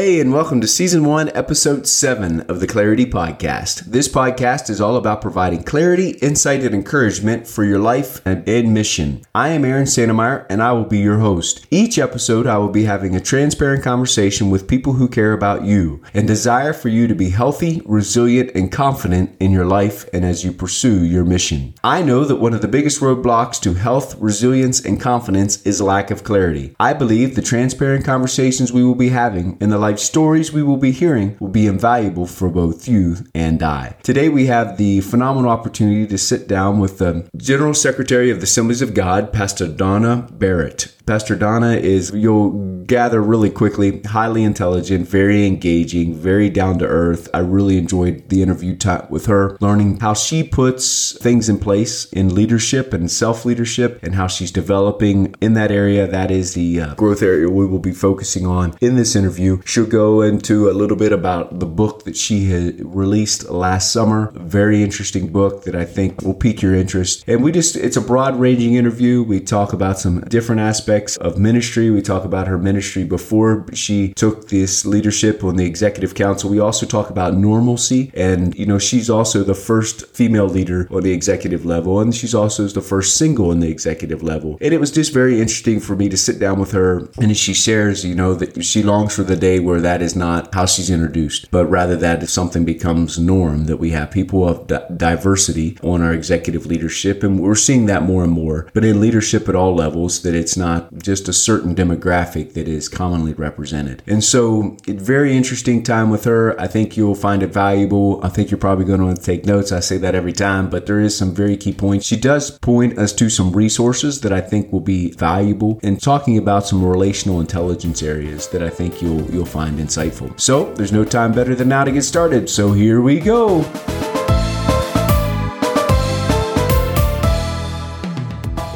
Hey, and welcome to Season 1, Episode 7 of the Clarity Podcast. This podcast is all about providing clarity, insight, and encouragement for your life and, mission. I am Aaron Santemeyer, and I will be your host. Each episode, I will be having a transparent conversation with people who care about you and desire for you to be healthy, resilient, and confident in your life and as you pursue your mission. I know that one of the biggest roadblocks to health, resilience, and confidence is lack of clarity. I believe the transparent conversations we will be having in the life stories we will be hearing will be invaluable for both you and I. Today we have the phenomenal opportunity to sit down with the General Secretary of the Assemblies of God, Pastor Donna Barrett. Pastor Donna is, you'll gather really quickly, highly intelligent, very engaging, very down to earth. I really enjoyed the interview time with her, learning how she puts things in place in leadership and self leadership and how she's developing in that area. That is the uh, growth area we will be focusing on in this interview. She'll go into a little bit about the book that she had released last summer. Very interesting book that I think will pique your interest. And we just, it's a broad ranging interview. We talk about some different aspects of ministry. We talk about her ministry before she took this leadership on the executive council. We also talk about normalcy. And, you know, she's also the first female leader on the executive level. And she's also the first single on the executive level. And it was just very interesting for me to sit down with her. And she shares, you know, that she longs for the day where that is not how she's introduced, but rather that if something becomes norm, that we have people of di- diversity on our executive leadership. And we're seeing that more and more, but in leadership at all levels, that it's not just a certain demographic that is commonly represented. And so, very interesting time with her. I think you'll find it valuable. I think you're probably going to want to take notes. I say that every time, but there is some very key points. She does point us to some resources that I think will be valuable in talking about some relational intelligence areas that I think you'll you'll find insightful. So, there's no time better than now to get started. So, here we go.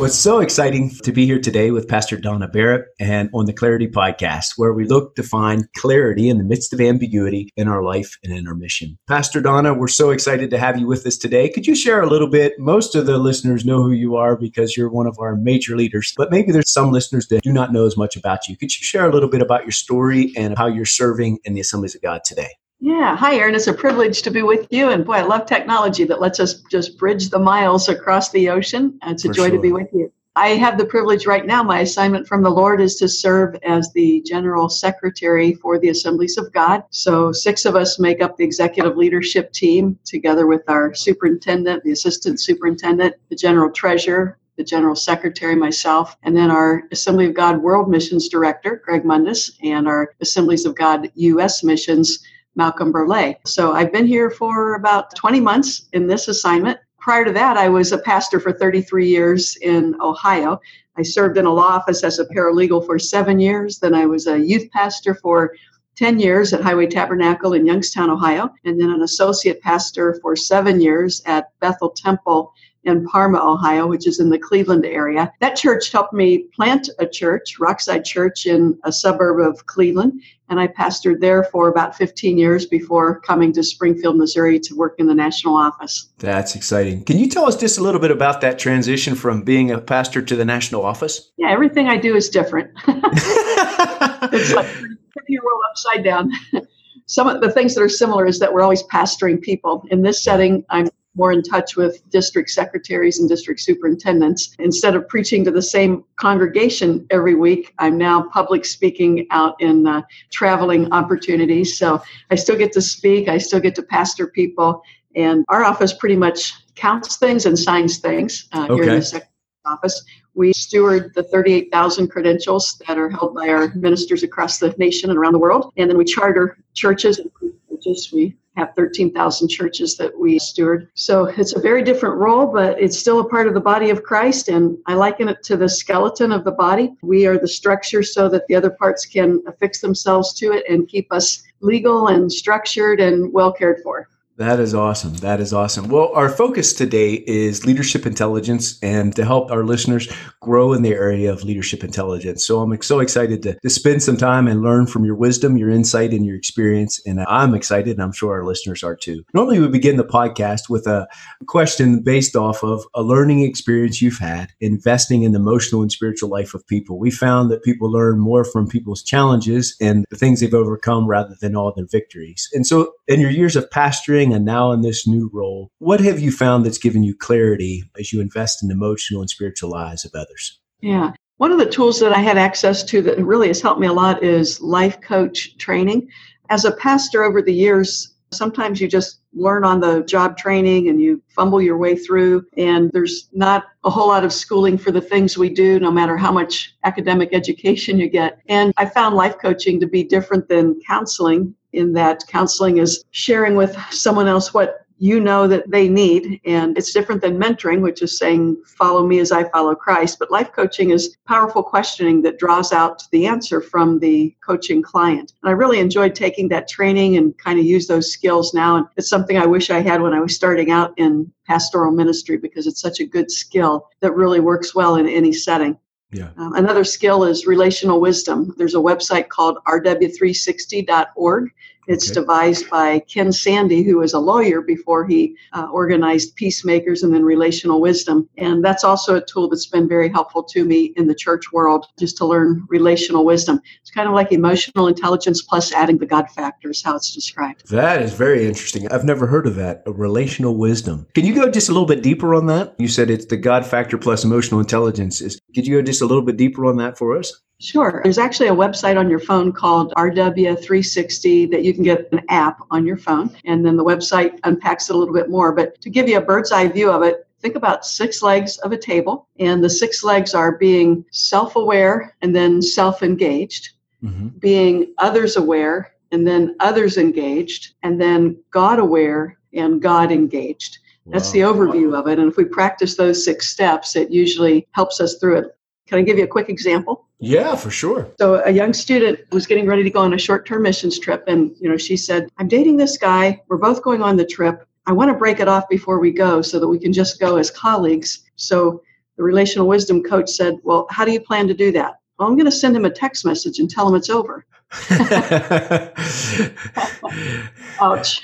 Well, it's so exciting to be here today with Pastor Donna Barrett and on the Clarity Podcast, where we look to find clarity in the midst of ambiguity in our life and in our mission. Pastor Donna, we're so excited to have you with us today. Could you share a little bit? Most of the listeners know who you are because you're one of our major leaders, but maybe there's some listeners that do not know as much about you. Could you share a little bit about your story and how you're serving in the Assemblies of God today? Yeah. Hi, Aaron. It's a privilege to be with you. And boy, I love technology that lets us just bridge the miles across the ocean. Uh, it's a For joy sure. to be with you. I have the privilege right now. My assignment from the Lord is to serve as the General Secretary for the Assemblies of God. So, six of us make up the executive leadership team, together with our superintendent, the assistant superintendent, the general treasurer, the general secretary, myself, and then our Assembly of God World Missions Director, Greg Mundis, and our Assemblies of God U.S. Missions Malcolm Burleigh. So I've been here for about 20 months in this assignment. Prior to that, I was a pastor for 33 years in Ohio. I served in a law office as a paralegal for seven years. Then I was a youth pastor for 10 years at Highway Tabernacle in Youngstown, Ohio, and then an associate pastor for seven years at Bethel Temple in Parma, Ohio, which is in the Cleveland area. That church helped me plant a church, Rockside Church, in a suburb of Cleveland. And I pastored there for about 15 years before coming to Springfield, Missouri to work in the national office. That's exciting. Can you tell us just a little bit about that transition from being a pastor to the national office? Yeah, everything I do is different. it's like turning your world upside down. Some of the things that are similar is that we're always pastoring people. In this setting, I'm more in touch with district secretaries and district superintendents. Instead of preaching to the same congregation every week, I'm now public speaking out in uh, traveling opportunities. So I still get to speak, I still get to pastor people, and our office pretty much counts things and signs things uh, okay. here in the secretary office. We steward the 38,000 credentials that are held by our ministers across the nation and around the world. And then we charter churches and churches. We have 13,000 churches that we steward. So it's a very different role, but it's still a part of the body of Christ. And I liken it to the skeleton of the body. We are the structure so that the other parts can affix themselves to it and keep us legal and structured and well cared for. That is awesome. That is awesome. Well, our focus today is leadership intelligence and to help our listeners grow in the area of leadership intelligence. So I'm so excited to, to spend some time and learn from your wisdom, your insight, and your experience. And I'm excited, and I'm sure our listeners are too. Normally, we begin the podcast with a question based off of a learning experience you've had investing in the emotional and spiritual life of people. We found that people learn more from people's challenges and the things they've overcome rather than all their victories. And so, in your years of pastoring and now in this new role, what have you found that's given you clarity as you invest in the emotional and spiritual lives of others? Yeah. One of the tools that I had access to that really has helped me a lot is life coach training. As a pastor over the years, sometimes you just learn on the job training and you fumble your way through and there's not a whole lot of schooling for the things we do no matter how much academic education you get and i found life coaching to be different than counseling in that counseling is sharing with someone else what you know that they need. And it's different than mentoring, which is saying, follow me as I follow Christ. But life coaching is powerful questioning that draws out the answer from the coaching client. And I really enjoyed taking that training and kind of use those skills now. And it's something I wish I had when I was starting out in pastoral ministry because it's such a good skill that really works well in any setting. Yeah. Um, another skill is relational wisdom. There's a website called rw360.org it's okay. devised by Ken Sande, who was a lawyer before he uh, organized Peacemakers and then Relational Wisdom. And that's also a tool that's been very helpful to me in the church world just to learn relational wisdom. It's kind of like emotional intelligence plus adding the God factor, is how it's described. That is very interesting. I've never heard of that, a relational wisdom. Can you go just a little bit deeper on that? You said it's the God factor plus emotional intelligence. Is, could you go just a little bit deeper on that for us? Sure. There's actually a website on your phone called RW360 that you can get an app on your phone. And then the website unpacks it a little bit more. But to give you a bird's eye view of it, think about six legs of a table. And the six legs are being self aware and then self engaged, mm-hmm. being others aware and then others engaged, and then God aware and God engaged. Wow. That's the overview of it. And if we practice those six steps, it usually helps us through it. Can I give you a quick example? Yeah, for sure. So a young student was getting ready to go on a short-term missions trip and you know she said, "I'm dating this guy. We're both going on the trip. I want to break it off before we go so that we can just go as colleagues." So the relational wisdom coach said, "Well, how do you plan to do that?" Well, I'm going to send him a text message and tell him it's over. Ouch.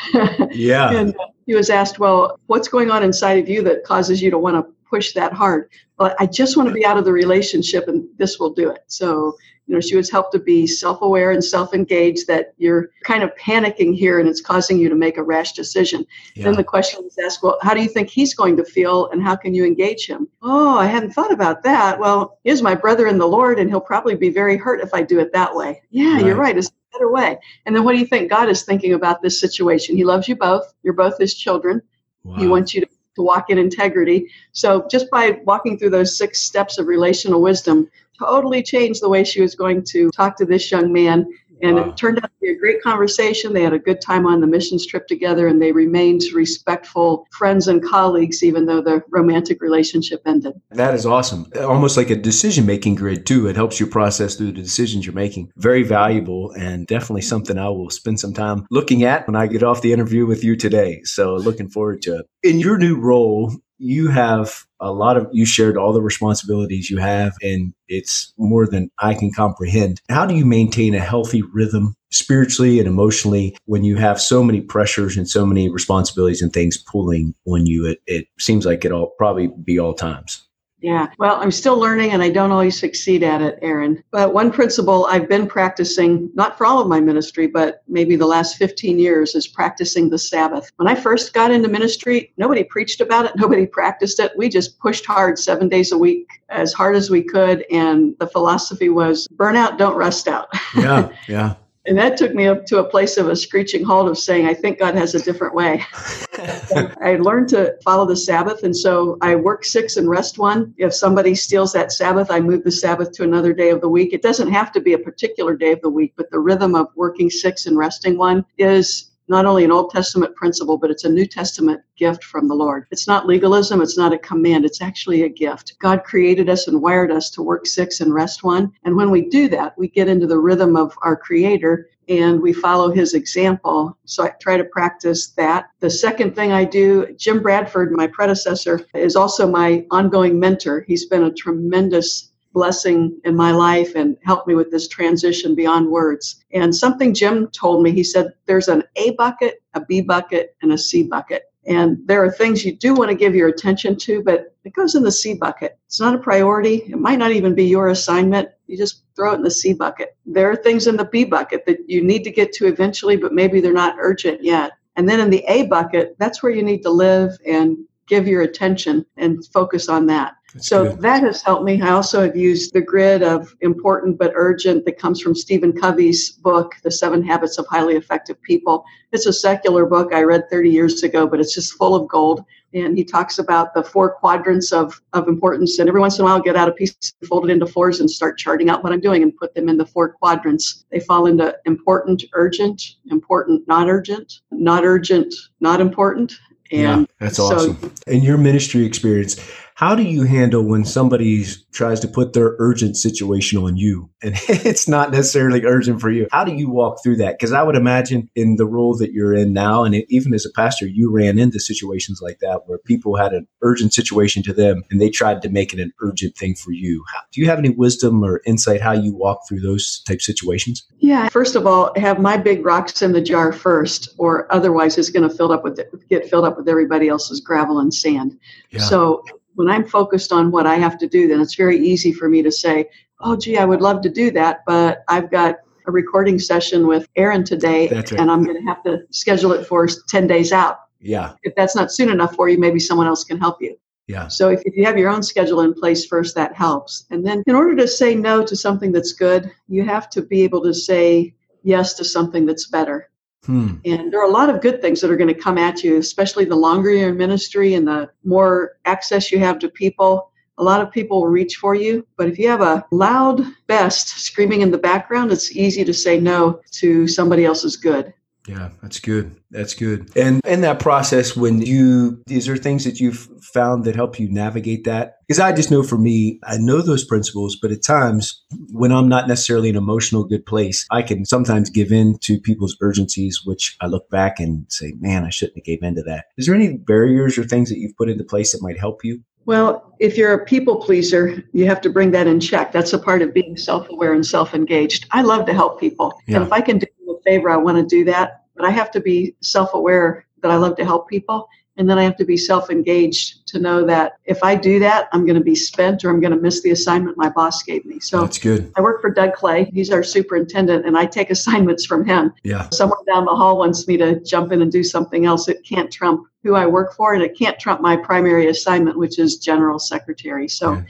Yeah. and he was asked, "Well, what's going on inside of you that causes you to want to push that hard. But I just want to be out of the relationship and this will do it. So, you know, she was helped to be self aware and self engaged that you're kind of panicking here and it's causing you to make a rash decision. Yeah. Then the question was asked, well, how do you think he's going to feel and how can you engage him? Oh, I hadn't thought about that. Well, he's my brother in the Lord and he'll probably be very hurt if I do it that way. Yeah, right. you're right. It's a better way. And then what do you think God is thinking about this situation? He loves you both. You're both his children. Wow. He wants you to to walk in integrity. So just by walking through those six steps of relational wisdom, totally changed the way she was going to talk to this young man and wow. it turned out to be a great conversation. They had a good time on the missions trip together and they remained respectful friends and colleagues, even though the romantic relationship ended. That is awesome. Almost like a decision making grid, too. It helps you process through the decisions you're making. Very valuable and definitely something I will spend some time looking at when I get off the interview with you today. So looking forward to it. In your new role, you have a lot of you shared all the responsibilities you have and it's more than i can comprehend. How do you maintain a healthy rhythm spiritually and emotionally when you have so many pressures and so many responsibilities and things pulling on you? It, it seems like it'll probably be all times yeah, well, I'm still learning and I don't always succeed at it, Aaron. But one principle I've been practicing, not for all of my ministry, but maybe the last 15 years, is practicing the Sabbath. When I first got into ministry, nobody preached about it, nobody practiced it. We just pushed hard seven days a week, as hard as we could. And the philosophy was burn out, don't rust out. Yeah, yeah. And that took me up to a place of a screeching halt of saying, I think God has a different way. I learned to follow the Sabbath. And so I work six and rest one. If somebody steals that Sabbath, I move the Sabbath to another day of the week. It doesn't have to be a particular day of the week, but the rhythm of working six and resting one is not only an Old Testament principle, but it's a New Testament gift from the Lord. It's not legalism, it's not a command, it's actually a gift. God created us and wired us to work six and rest one. And when we do that, we get into the rhythm of our Creator and we follow his example. So I try to practice that. The second thing I do, Jim Bradford, my predecessor, is also my ongoing mentor. He's been a tremendous blessing in my life and helped me with this transition beyond words. And something Jim told me, he said, there's an A bucket, a B bucket, and a C bucket. And there are things you do want to give your attention to, but it goes in the C bucket. It's not a priority. It might not even be your assignment. You just throw it in the C bucket. There are things in the B bucket that you need to get to eventually, but maybe they're not urgent yet. And then in the A bucket, that's where you need to live and give your attention and focus on that. That's so good. that has helped me. I also have used the grid of important but urgent that comes from Stephen Covey's book, The Seven Habits of Highly Effective People. It's a secular book I read 30 years ago, but it's just full of gold. And he talks about the four quadrants of, of importance. And every once in a while, I'll get out a piece, fold it into fours, and start charting out what I'm doing and put them in the four quadrants. They fall into important, urgent, important, not urgent, not urgent, not important. And yeah, that's awesome. So, in your ministry experience, how do you handle when somebody tries to put their urgent situation on you and it's not necessarily urgent for you? How do you walk through that? Because I would imagine in the role that you're in now, and even as a pastor, you ran into situations like that where people had an urgent situation to them and they tried to make it an urgent thing for you. How, do you have any wisdom or insight how you walk through those type situations? Yeah, first of all, have my big rocks in the jar first, or otherwise it's going to fill up with get filled up with everybody else's gravel and sand. Yeah. So when I'm focused on what I have to do, then it's very easy for me to say, oh, gee, I would love to do that, but I've got a recording session with Aaron today, right. and I'm going to have to schedule it for 10 days out. Yeah. If that's not soon enough for you, maybe someone else can help you. Yeah. So if, if you have your own schedule in place first, that helps. And then in order to say no to something that's good, you have to be able to say yes to something that's better. Hmm. And there are a lot of good things that are going to come at you, especially the longer you're in ministry and the more access you have to people. A lot of people will reach for you, but if you have a loud best screaming in the background, it's easy to say no to somebody else's good. Yeah, that's good. That's good. And in that process, when you, is there things that you've found that help you navigate that? Because I just know for me, I know those principles, but at times when I'm not necessarily in an emotional good place, I can sometimes give in to people's urgencies, which I look back and say, man, I shouldn't have gave in to that. Is there any barriers or things that you've put into place that might help you? Well, if you're a people pleaser, you have to bring that in check. That's a part of being self aware and self engaged. I love to help people. Yeah. And if I can do a favor, I want to do that. But I have to be self aware that I love to help people. And then I have to be self engaged to know that if I do that, I'm going to be spent or I'm going to miss the assignment my boss gave me. So that's good. I work for Doug Clay. He's our superintendent, and I take assignments from him. Yeah. Someone down the hall wants me to jump in and do something else. It can't trump who I work for, and it can't trump my primary assignment, which is general secretary. So yeah.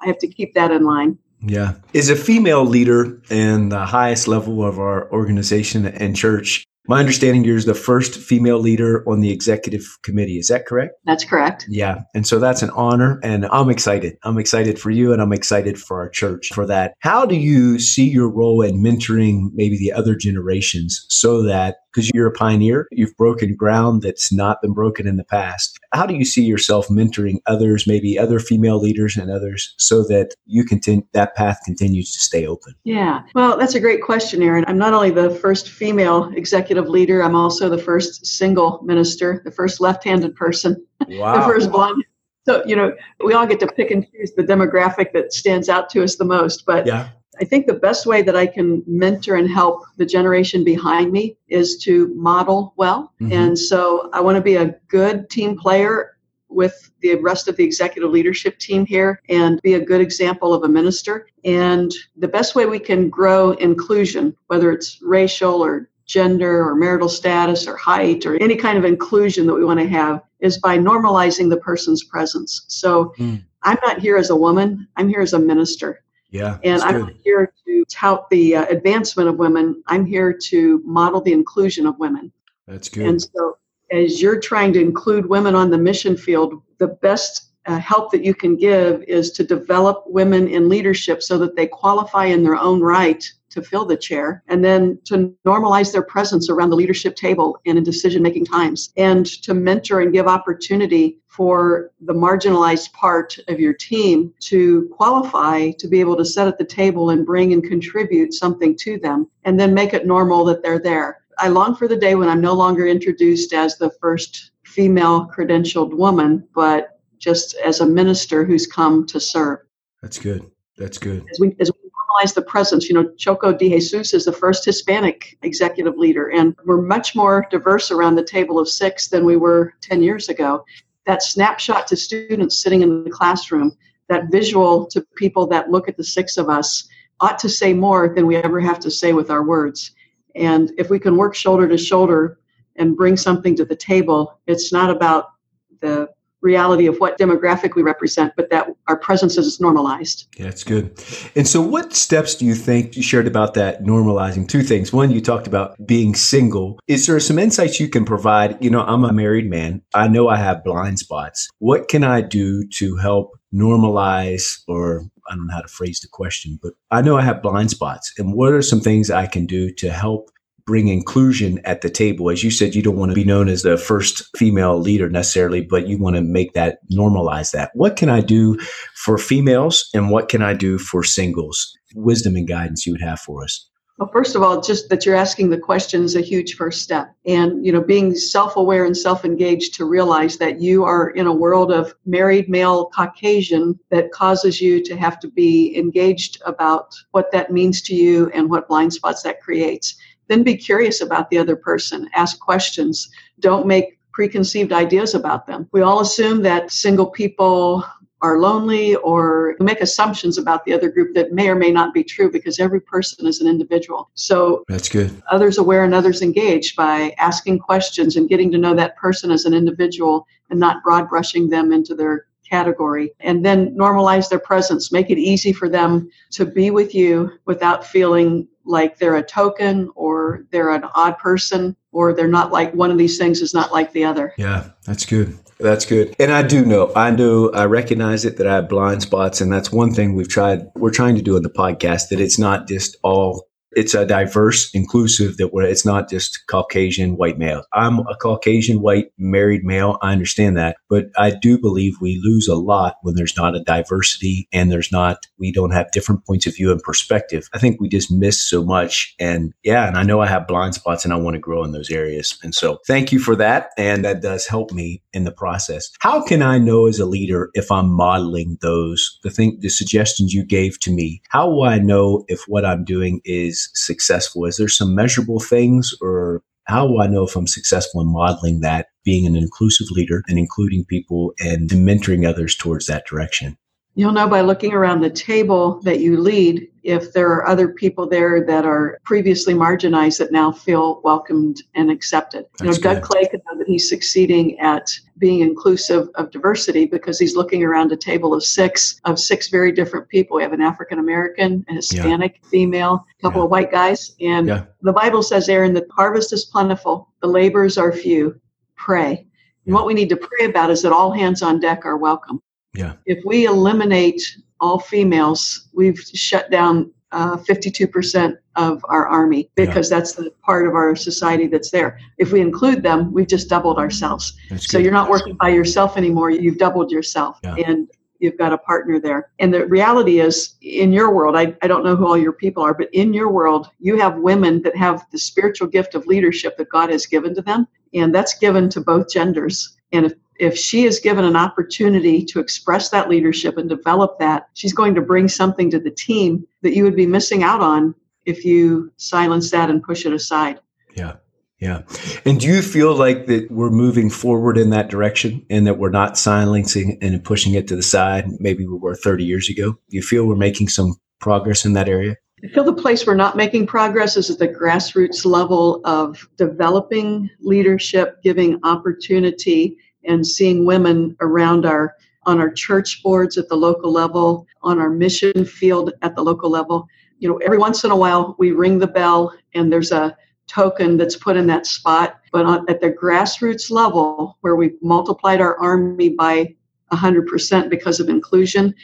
I have to keep that in line. Yeah. Is a female leader in the highest level of our organization and church my understanding you're the first female leader on the executive committee. Is that correct? That's correct. Yeah. And so that's an honor. And I'm excited. I'm excited for you and I'm excited for our church for that. How do you see your role in mentoring maybe the other generations so that because you're a pioneer, you've broken ground that's not been broken in the past. How do you see yourself mentoring others, maybe other female leaders and others, so that you continue that path continues to stay open? Yeah, well, that's a great question, Aaron. I'm not only the first female executive leader, I'm also the first single minister, the first left-handed person, wow. the first blonde so you know we all get to pick and choose the demographic that stands out to us the most but yeah. I think the best way that I can mentor and help the generation behind me is to model well. Mm-hmm. And so I want to be a good team player with the rest of the executive leadership team here and be a good example of a minister. And the best way we can grow inclusion, whether it's racial or gender or marital status or height or any kind of inclusion that we want to have, is by normalizing the person's presence. So mm. I'm not here as a woman, I'm here as a minister. Yeah. And I'm good. here to tout the uh, advancement of women. I'm here to model the inclusion of women. That's good. And so, as you're trying to include women on the mission field, the best uh, help that you can give is to develop women in leadership so that they qualify in their own right to fill the chair and then to normalize their presence around the leadership table and in decision making times and to mentor and give opportunity for the marginalized part of your team to qualify to be able to sit at the table and bring and contribute something to them and then make it normal that they're there. I long for the day when I'm no longer introduced as the first female credentialed woman, but just as a minister who's come to serve. That's good. That's good. As we, as we normalize the presence, you know, Choco de Jesus is the first Hispanic executive leader, and we're much more diverse around the table of six than we were 10 years ago. That snapshot to students sitting in the classroom, that visual to people that look at the six of us, ought to say more than we ever have to say with our words. And if we can work shoulder to shoulder and bring something to the table, it's not about the reality of what demographic we represent, but that our presence is normalized. Yeah, that's good. And so, what steps do you think you shared about that normalizing? Two things. One, you talked about being single. Is there some insights you can provide? You know, I'm a married man. I know I have blind spots. What can I do to help normalize or I don't know how to phrase the question, but I know I have blind spots. And what are some things I can do to help bring inclusion at the table. As you said, you don't want to be known as the first female leader necessarily, but you want to make that normalize that. What can I do for females and what can I do for singles? Wisdom and guidance you would have for us. Well, first of all, just that you're asking the question is a huge first step. And, you know, being self aware and self engaged to realize that you are in a world of married male Caucasian that causes you to have to be engaged about what that means to you and what blind spots that creates then be curious about the other person, ask questions, don't make preconceived ideas about them. We all assume that single people are lonely or make assumptions about the other group that may or may not be true because every person is an individual. So that's good. Others aware and others engaged by asking questions and getting to know that person as an individual and not broad brushing them into their category and then normalize their presence make it easy for them to be with you without feeling like they're a token or they're an odd person or they're not like one of these things is not like the other yeah that's good that's good. And I do know, I know, I recognize it that I have blind spots. And that's one thing we've tried, we're trying to do in the podcast that it's not just all it's a diverse, inclusive that it's not just Caucasian white male. I'm a Caucasian white married male. I understand that, but I do believe we lose a lot when there's not a diversity and there's not we don't have different points of view and perspective. I think we just miss so much. And yeah, and I know I have blind spots and I want to grow in those areas. And so thank you for that. And that does help me in the process. How can I know as a leader if I'm modeling those the thing the suggestions you gave to me? How will I know if what I'm doing is successful? Is there some measurable things or how do I know if I'm successful in modeling that, being an inclusive leader and including people and mentoring others towards that direction? You'll know by looking around the table that you lead if there are other people there that are previously marginalized that now feel welcomed and accepted. That's you know, Doug Clay that he's succeeding at being inclusive of diversity because he's looking around a table of six of six very different people. We have an African American, a Hispanic, yeah. female, a couple yeah. of white guys. And yeah. the Bible says, Aaron, the harvest is plentiful, the labors are few. Pray. And what we need to pray about is that all hands on deck are welcome. Yeah. If we eliminate all females, we've shut down uh, 52% of our army because yeah. that's the part of our society that's there. If we include them, we've just doubled ourselves. That's so good. you're not working by yourself anymore. You've doubled yourself. Yeah. And you've got a partner there. And the reality is, in your world, I, I don't know who all your people are, but in your world, you have women that have the spiritual gift of leadership that God has given to them. And that's given to both genders. And if if she is given an opportunity to express that leadership and develop that, she's going to bring something to the team that you would be missing out on if you silence that and push it aside. Yeah. Yeah. And do you feel like that we're moving forward in that direction and that we're not silencing and pushing it to the side maybe we were 30 years ago? Do you feel we're making some progress in that area? I feel the place we're not making progress is at the grassroots level of developing leadership, giving opportunity, and seeing women around our on our church boards at the local level, on our mission field at the local level. You know, every once in a while we ring the bell and there's a token that's put in that spot. But on, at the grassroots level, where we've multiplied our army by 100% because of inclusion,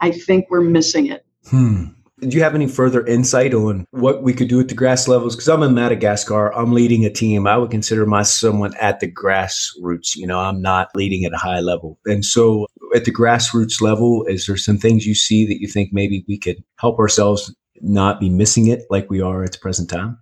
I think we're missing it. Hmm. Do you have any further insight on what we could do at the grass levels? Because I'm in Madagascar, I'm leading a team. I would consider myself someone at the grassroots. You know, I'm not leading at a high level. And so, at the grassroots level, is there some things you see that you think maybe we could help ourselves not be missing it like we are at the present time?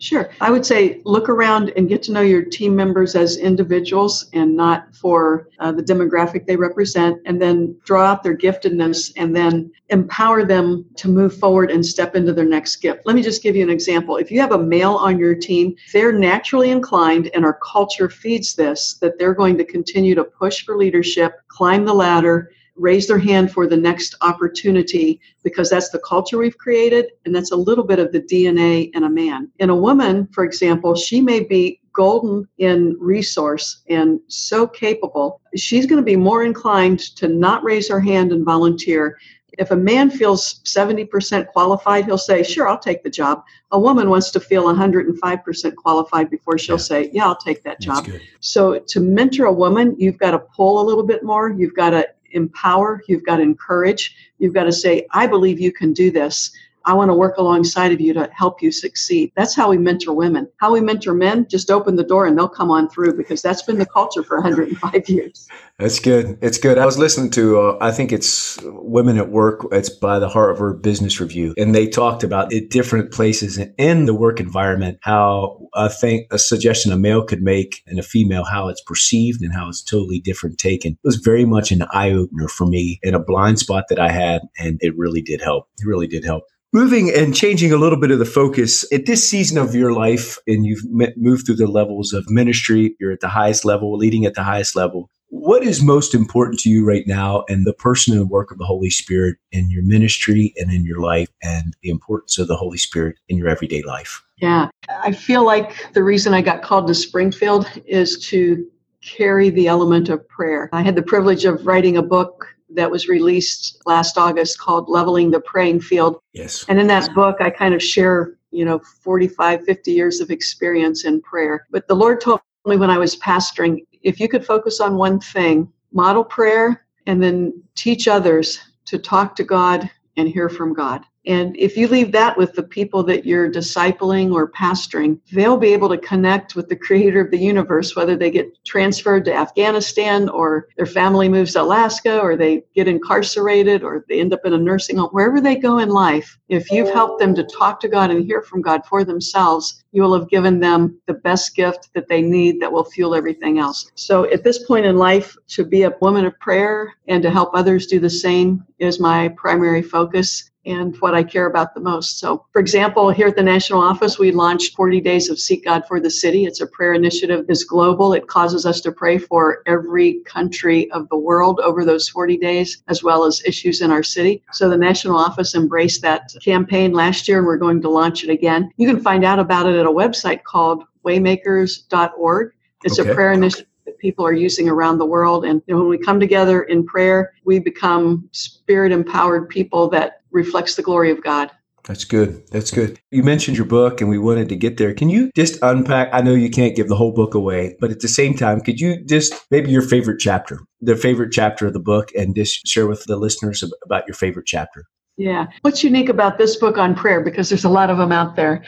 Sure. I would say look around and get to know your team members as individuals and not for uh, the demographic they represent, and then draw out their giftedness and then empower them to move forward and step into their next gift. Let me just give you an example. If you have a male on your team, they're naturally inclined, and our culture feeds this, that they're going to continue to push for leadership, climb the ladder, raise their hand for the next opportunity because that's the culture we've created and that's a little bit of the DNA in a man. In a woman, for example, she may be golden in resource and so capable, she's going to be more inclined to not raise her hand and volunteer. If a man feels 70% qualified, he'll say, Sure, I'll take the job. A woman wants to feel 105% qualified before she'll yeah. say, Yeah, I'll take that job. So, to mentor a woman, you've got to pull a little bit more. You've got to empower, you've got to encourage, you've got to say, I believe you can do this. I want to work alongside of you to help you succeed. That's how we mentor women. How we mentor men, just open the door and they'll come on through because that's been the culture for 105 years. That's good. It's good. I was listening to, uh, I think it's Women at Work. It's by the Harvard Business Review. And they talked about at different places in the work environment, how I think a suggestion a male could make and a female, how it's perceived and how it's totally different taken. It was very much an eye opener for me and a blind spot that I had. And it really did help. It really did help. Moving and changing a little bit of the focus at this season of your life, and you've moved through the levels of ministry, you're at the highest level, leading at the highest level. What is most important to you right now, and the person and work of the Holy Spirit in your ministry and in your life, and the importance of the Holy Spirit in your everyday life? Yeah, I feel like the reason I got called to Springfield is to carry the element of prayer. I had the privilege of writing a book that was released last August called Leveling the Praying Field. Yes. And in that book, I kind of share, you know, 45, 50 years of experience in prayer. But the Lord told me when I was pastoring if you could focus on one thing, model prayer, and then teach others to talk to God and hear from God. And if you leave that with the people that you're discipling or pastoring, they'll be able to connect with the creator of the universe, whether they get transferred to Afghanistan or their family moves to Alaska or they get incarcerated or they end up in a nursing home, wherever they go in life. If you've helped them to talk to God and hear from God for themselves, you will have given them the best gift that they need that will fuel everything else. So at this point in life, to be a woman of prayer and to help others do the same is my primary focus and what I care about the most. So, for example, here at the national office, we launched 40 Days of Seek God for the City. It's a prayer initiative that's global. It causes us to pray for every country of the world over those 40 days, as well as issues in our city. So, the national office embraced that campaign last year, and we're going to launch it again. You can find out about it at a website called waymakers.org. It's okay. a prayer initiative that people are using around the world. And you know, when we come together in prayer, we become spirit empowered people that reflects the glory of God. That's good. That's good. You mentioned your book and we wanted to get there. Can you just unpack? I know you can't give the whole book away, but at the same time, could you just maybe your favorite chapter, the favorite chapter of the book, and just share with the listeners about your favorite chapter? Yeah. What's unique about this book on prayer? Because there's a lot of them out there.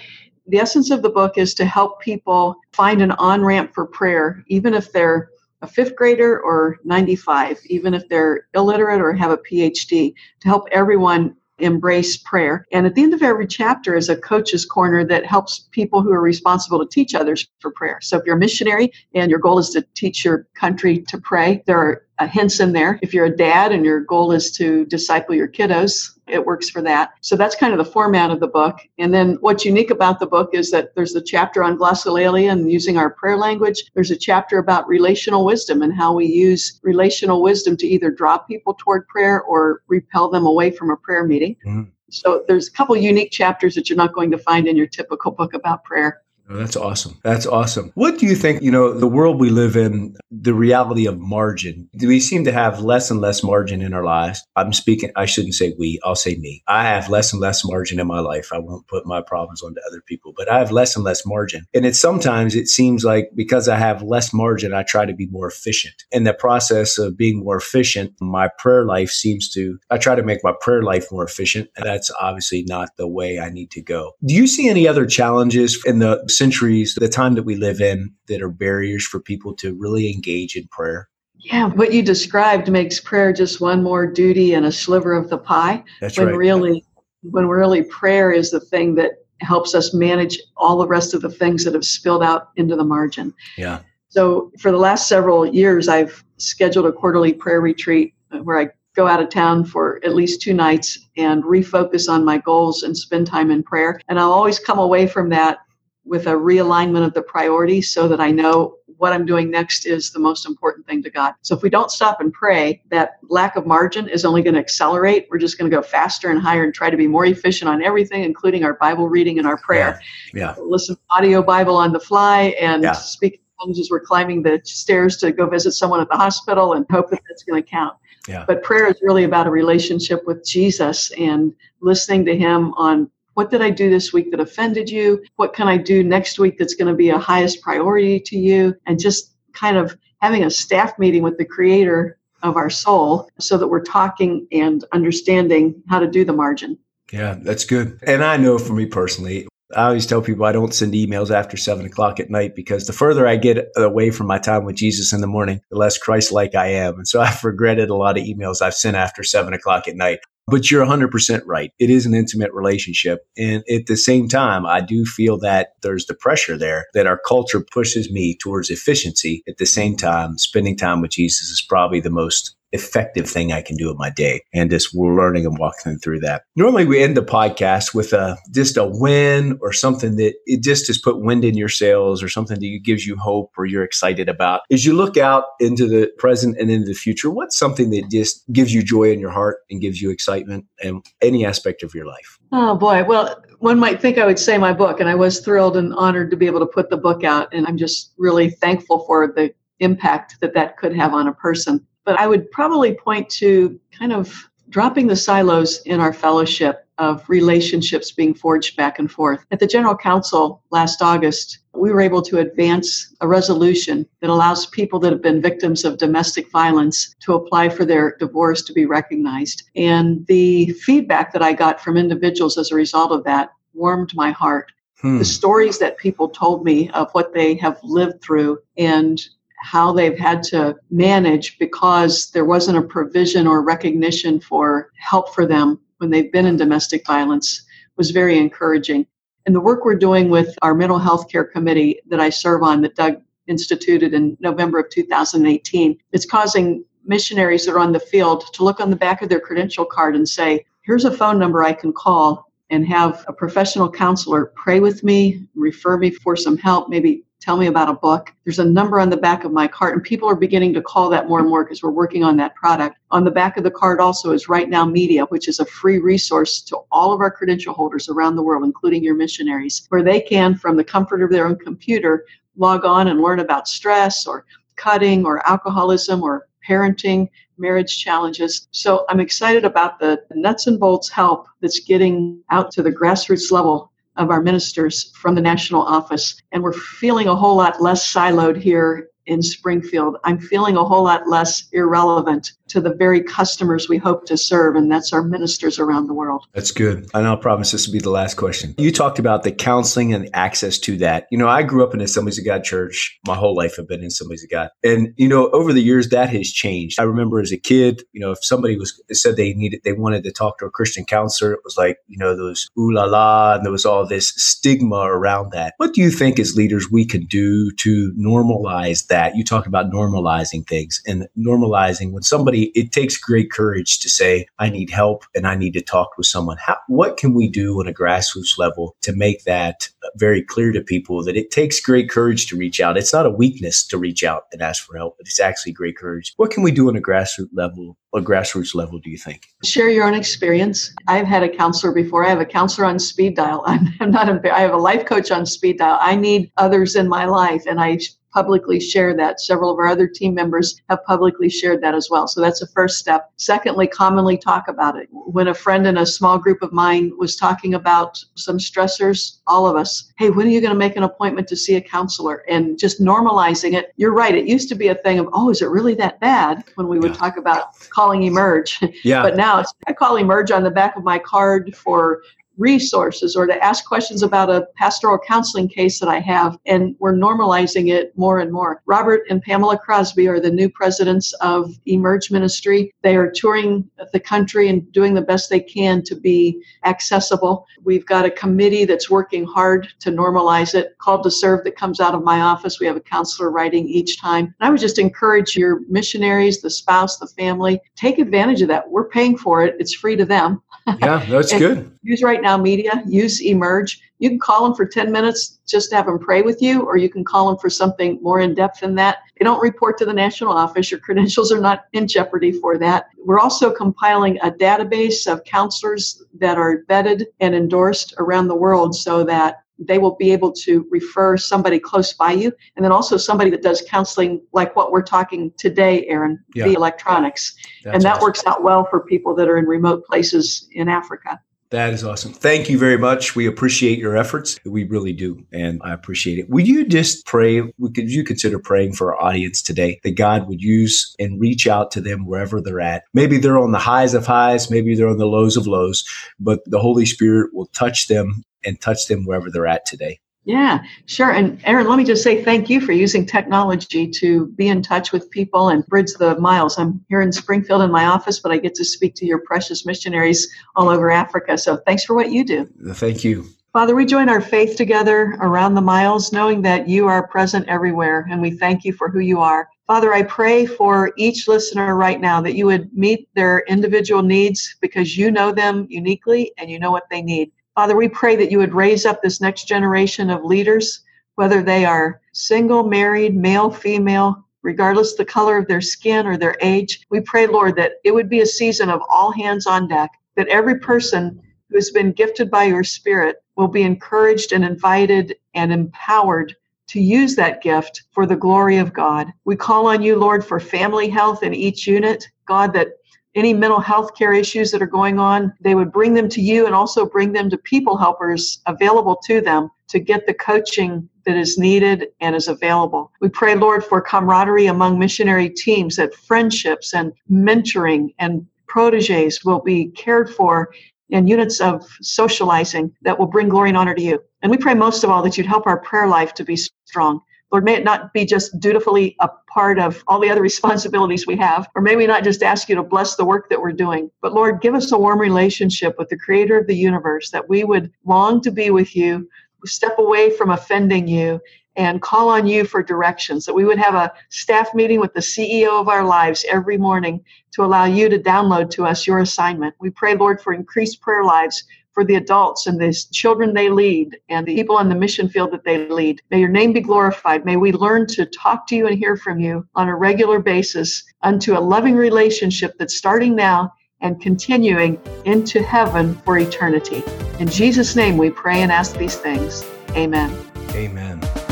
The essence of the book is to help people find an on ramp for prayer, even if they're a fifth grader or 95, even if they're illiterate or have a PhD, to help everyone embrace prayer. And at the end of every chapter is a coach's corner that helps people who are responsible to teach others for prayer. So if you're a missionary and your goal is to teach your country to pray, there are uh, hints in there. If you're a dad and your goal is to disciple your kiddos, it works for that. So that's kind of the format of the book. And then what's unique about the book is that there's a chapter on glossolalia and using our prayer language. There's a chapter about relational wisdom and how we use relational wisdom to either draw people toward prayer or repel them away from a prayer meeting. Mm-hmm. So there's a couple unique chapters that you're not going to find in your typical book about prayer. Oh, that's awesome. That's awesome. What do you think, you know, the world we live in, the reality of margin, we seem to have less and less margin in our lives. I'm speaking, I shouldn't say we, I'll say me. I have less and less margin in my life. I won't put my problems onto other people, but I have less and less margin. And it's sometimes it seems like because I have less margin, I try to be more efficient. In the process of being more efficient, my prayer life seems to, I try to make my prayer life more efficient. And that's obviously not the way I need to go. Do you see any other challenges in the centuries, the time that we live in, that are barriers for people to really engage in prayer? Yeah, what you described makes prayer just one more duty and a sliver of the pie. That's when right. really when really prayer is the thing that helps us manage all the rest of the things that have spilled out into the margin. Yeah. So for the last several years I've scheduled a quarterly prayer retreat where I go out of town for at least two nights and refocus on my goals and spend time in prayer. And I'll always come away from that with a realignment of the priorities so that I know what I'm doing next is the most important thing to God. So if we don't stop and pray, that lack of margin is only going to accelerate. We're just going to go faster and higher and try to be more efficient on everything, including our Bible reading and our prayer. Yeah. yeah. Listen audio Bible on the fly and yeah. speak tongues as we're climbing the stairs to go visit someone at the hospital and hope that that's going to count. Yeah. But prayer is really about a relationship with Jesus and listening to him on what did I do this week that offended you? What can I do next week that's going to be a highest priority to you? And just kind of having a staff meeting with the creator of our soul so that we're talking and understanding how to do the margin. Yeah, that's good. And I know for me personally, I always tell people I don't send emails after seven o'clock at night because the further I get away from my time with Jesus in the morning, the less Christ like I am. And so I've regretted a lot of emails I've sent after seven o'clock at night. But you're 100% right. It is an intimate relationship. And at the same time, I do feel that there's the pressure there that our culture pushes me towards efficiency. At the same time, spending time with Jesus is probably the most effective thing I can do in my day. And just we're learning and walking through that. Normally we end the podcast with a just a win or something that it just has put wind in your sails or something that gives you hope or you're excited about. As you look out into the present and into the future, what's something that just gives you joy in your heart and gives you excitement in any aspect of your life? Oh boy. Well, one might think I would say my book, and I was thrilled and honored to be able to put the book out. And I'm just really thankful for the impact that that could have on a person. But I would probably point to kind of dropping the silos in our fellowship of relationships being forged back and forth. At the General Council last August, we were able to advance a resolution that allows people that have been victims of domestic violence to apply for their divorce to be recognized. And the feedback that I got from individuals as a result of that warmed my heart. Hmm. The stories that people told me of what they have lived through and how they've had to manage because there wasn't a provision or recognition for help for them when they've been in domestic violence was very encouraging. And the work we're doing with our mental health care committee that I serve on, that Doug instituted in November of 2018, it's causing missionaries that are on the field to look on the back of their credential card and say, here's a phone number I can call and have a professional counselor pray with me, refer me for some help, maybe tell me about a book. There's a number on the back of my card, and people are beginning to call that more and more because we're working on that product. On the back of the card also is Right Now Media, which is a free resource to all of our credential holders around the world, including your missionaries, where they can, from the comfort of their own computer, log on and learn about stress or cutting or alcoholism or parenting, marriage challenges. So I'm excited about the nuts and bolts help that's getting out to the grassroots level of our ministers from the national office. And we're feeling a whole lot less siloed here in Springfield. I'm feeling a whole lot less irrelevant to the very customers we hope to serve, and that's our ministers around the world. That's good. And I'll promise this will be the last question. You talked about the counseling and access to that. You know, I grew up in Assemblies of God church. My whole life I've been in Assemblies of God. And, you know, over the years that has changed. I remember as a kid, you know, if somebody was said they needed they wanted to talk to a Christian counselor, it was like, you know, those ooh la la, and there was all this stigma around that. What do you think as leaders we can do to normalize that? That, you talk about normalizing things and normalizing when somebody, it takes great courage to say, I need help and I need to talk with someone. How, what can we do on a grassroots level to make that very clear to people that it takes great courage to reach out? It's not a weakness to reach out and ask for help, but it's actually great courage. What can we do on a grassroots level a grassroots level do you think? Share your own experience. I've had a counselor before. I have a counselor on speed dial. I'm, I'm not. A, I have a life coach on speed dial. I need others in my life, and I publicly share that. Several of our other team members have publicly shared that as well. So that's the first step. Secondly, commonly talk about it. When a friend in a small group of mine was talking about some stressors, all of us, hey, when are you going to make an appointment to see a counselor? And just normalizing it. You're right. It used to be a thing of, oh, is it really that bad? When we would yeah. talk about calling Emerge. Yeah. but now I call Emerge on the back of my card for resources or to ask questions about a pastoral counseling case that I have. And we're normalizing it more and more. Robert and Pamela Crosby are the new presidents of Emerge Ministry. They are touring the country and doing the best they can to be accessible. We've got a committee that's working hard to normalize it, called to serve that comes out of my office. We have a counselor writing each time. And I would just encourage your missionaries, the spouse, the family, take advantage of that. We're paying for it. It's free to them. Yeah, that's good. Use Right Now Media, use Emerge. You can call them for 10 minutes just to have them pray with you, or you can call them for something more in depth than that. They don't report to the national office. Your credentials are not in jeopardy for that. We're also compiling a database of counselors that are vetted and endorsed around the world so that they will be able to refer somebody close by you and then also somebody that does counseling like what we're talking today aaron yeah. via electronics That's and that awesome. works out well for people that are in remote places in africa that is awesome. Thank you very much. We appreciate your efforts. We really do. And I appreciate it. Would you just pray? Would you consider praying for our audience today that God would use and reach out to them wherever they're at? Maybe they're on the highs of highs, maybe they're on the lows of lows, but the Holy Spirit will touch them and touch them wherever they're at today. Yeah, sure. And Aaron, let me just say thank you for using technology to be in touch with people and bridge the miles. I'm here in Springfield in my office, but I get to speak to your precious missionaries all over Africa. So thanks for what you do. Thank you. Father, we join our faith together around the miles, knowing that you are present everywhere, and we thank you for who you are. Father, I pray for each listener right now that you would meet their individual needs because you know them uniquely and you know what they need. Father, we pray that you would raise up this next generation of leaders, whether they are single, married, male, female, regardless the color of their skin or their age. We pray, Lord, that it would be a season of all hands on deck, that every person who has been gifted by your Spirit will be encouraged and invited and empowered to use that gift for the glory of God. We call on you, Lord, for family health in each unit. God, that any mental health care issues that are going on, they would bring them to you and also bring them to people helpers available to them to get the coaching that is needed and is available. We pray, Lord, for camaraderie among missionary teams, that friendships and mentoring and proteges will be cared for and units of socializing that will bring glory and honor to you. And we pray most of all that you'd help our prayer life to be strong. Lord, may it not be just dutifully a part of all the other responsibilities we have, or may we not just ask you to bless the work that we're doing, but Lord, give us a warm relationship with the creator of the universe that we would long to be with you, step away from offending you, and call on you for directions. That we would have a staff meeting with the CEO of our lives every morning to allow you to download to us your assignment. We pray, Lord, for increased prayer lives for the adults and the children they lead and the people on the mission field that they lead. May your name be glorified. May we learn to talk to you and hear from you on a regular basis unto a loving relationship that's starting now and continuing into heaven for eternity. In Jesus' name we pray and ask these things. Amen. Amen.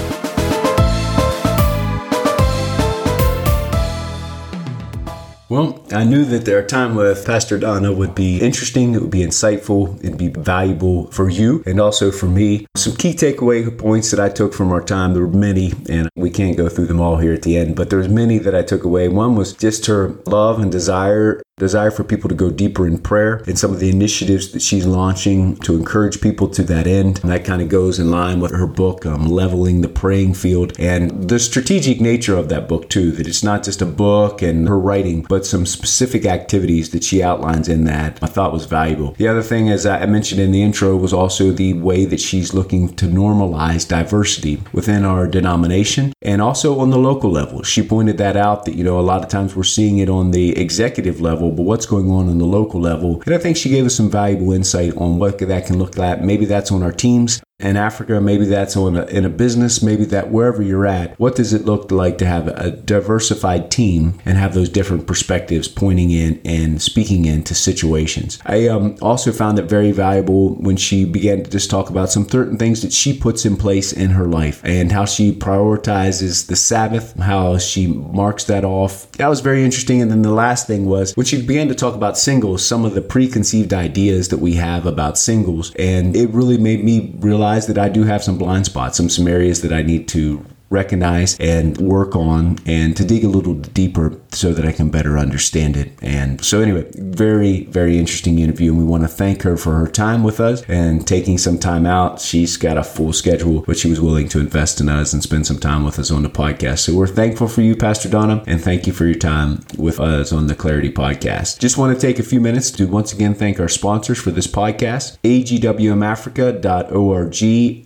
Well, I knew that our time with Pastor Donna would be interesting, it would be insightful, it'd be valuable for you and also for me. Some key takeaway points that I took from our time, there were many, and we can't go through them all here at the end, but there's many that I took away. One was just her love and desire desire for people to go deeper in prayer and some of the initiatives that she's launching to encourage people to that end. And that kind of goes in line with her book, um, Leveling the Praying Field, and the strategic nature of that book, too, that it's not just a book and her writing, but some specific activities that she outlines in that I thought was valuable. The other thing, as I mentioned in the intro, was also the way that she's looking to normalize diversity within our denomination and also on the local level. She pointed that out that, you know, a lot of times we're seeing it on the executive level level, but what's going on on the local level. And I think she gave us some valuable insight on what that can look like. Maybe that's on our teams in Africa, maybe that's on a, in a business, maybe that wherever you're at, what does it look like to have a diversified team and have those different perspectives pointing in and speaking into situations? I um, also found it very valuable when she began to just talk about some certain things that she puts in place in her life and how she prioritizes the Sabbath, how she marks that off. That was very interesting. And then the last thing was when she began to talk about singles, some of the preconceived ideas that we have about singles, and it really made me realize realize that I do have some blind spots, some some areas that I need to recognize and work on and to dig a little deeper so that I can better understand it. And so, anyway, very, very interesting interview. And we want to thank her for her time with us and taking some time out. She's got a full schedule, but she was willing to invest in us and spend some time with us on the podcast. So, we're thankful for you, Pastor Donna, and thank you for your time with us on the Clarity Podcast. Just want to take a few minutes to once again thank our sponsors for this podcast agwmafrica.org,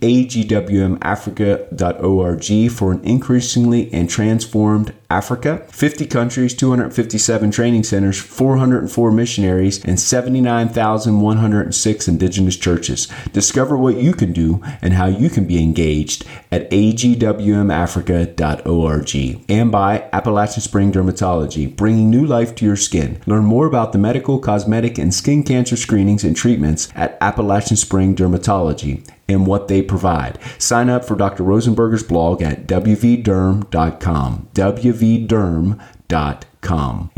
agwmafrica.org for an increasingly and transformed Africa, 50 countries, 257 training centers, 404 missionaries, and 79,106 indigenous churches. Discover what you can do and how you can be engaged at agwmafrica.org and by Appalachian Spring Dermatology, bringing new life to your skin. Learn more about the medical, cosmetic, and skin cancer screenings and treatments at Appalachian Spring Dermatology and what they provide. Sign up for Dr. Rosenberger's blog at wvderm.com. wvderm.com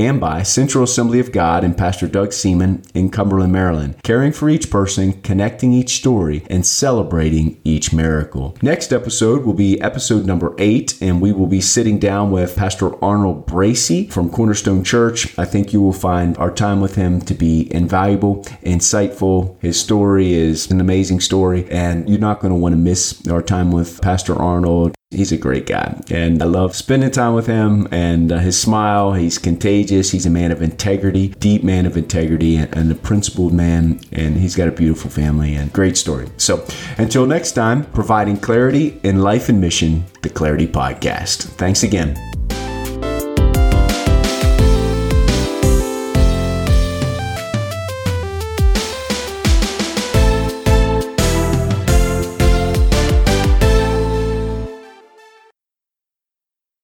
and by Central Assembly of God and Pastor Doug Seaman in Cumberland, Maryland, caring for each person, connecting each story, and celebrating each miracle. Next episode will be episode number eight, and we will be sitting down with Pastor Arnold Bracy from Cornerstone Church. I think you will find our time with him to be invaluable, insightful. His story is an amazing story, and you're not going to want to miss our time with Pastor Arnold. He's a great guy, and I love spending time with him. And uh, his smile, he's contagious. He's a man of integrity, deep man of integrity, and, and a principled man. And he's got a beautiful family and great story. So, until next time, providing clarity in life and mission, the Clarity Podcast. Thanks again.